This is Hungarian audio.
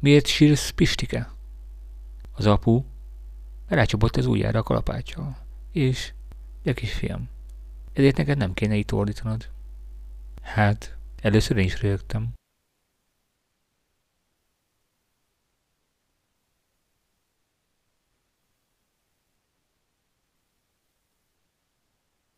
Miért sírsz, Pistike? Az apu rácsapott az ujjára a kalapáccsal. És, de kisfiam, ezért neked nem kéne itt ordítanod. Hát, először én is rögtem.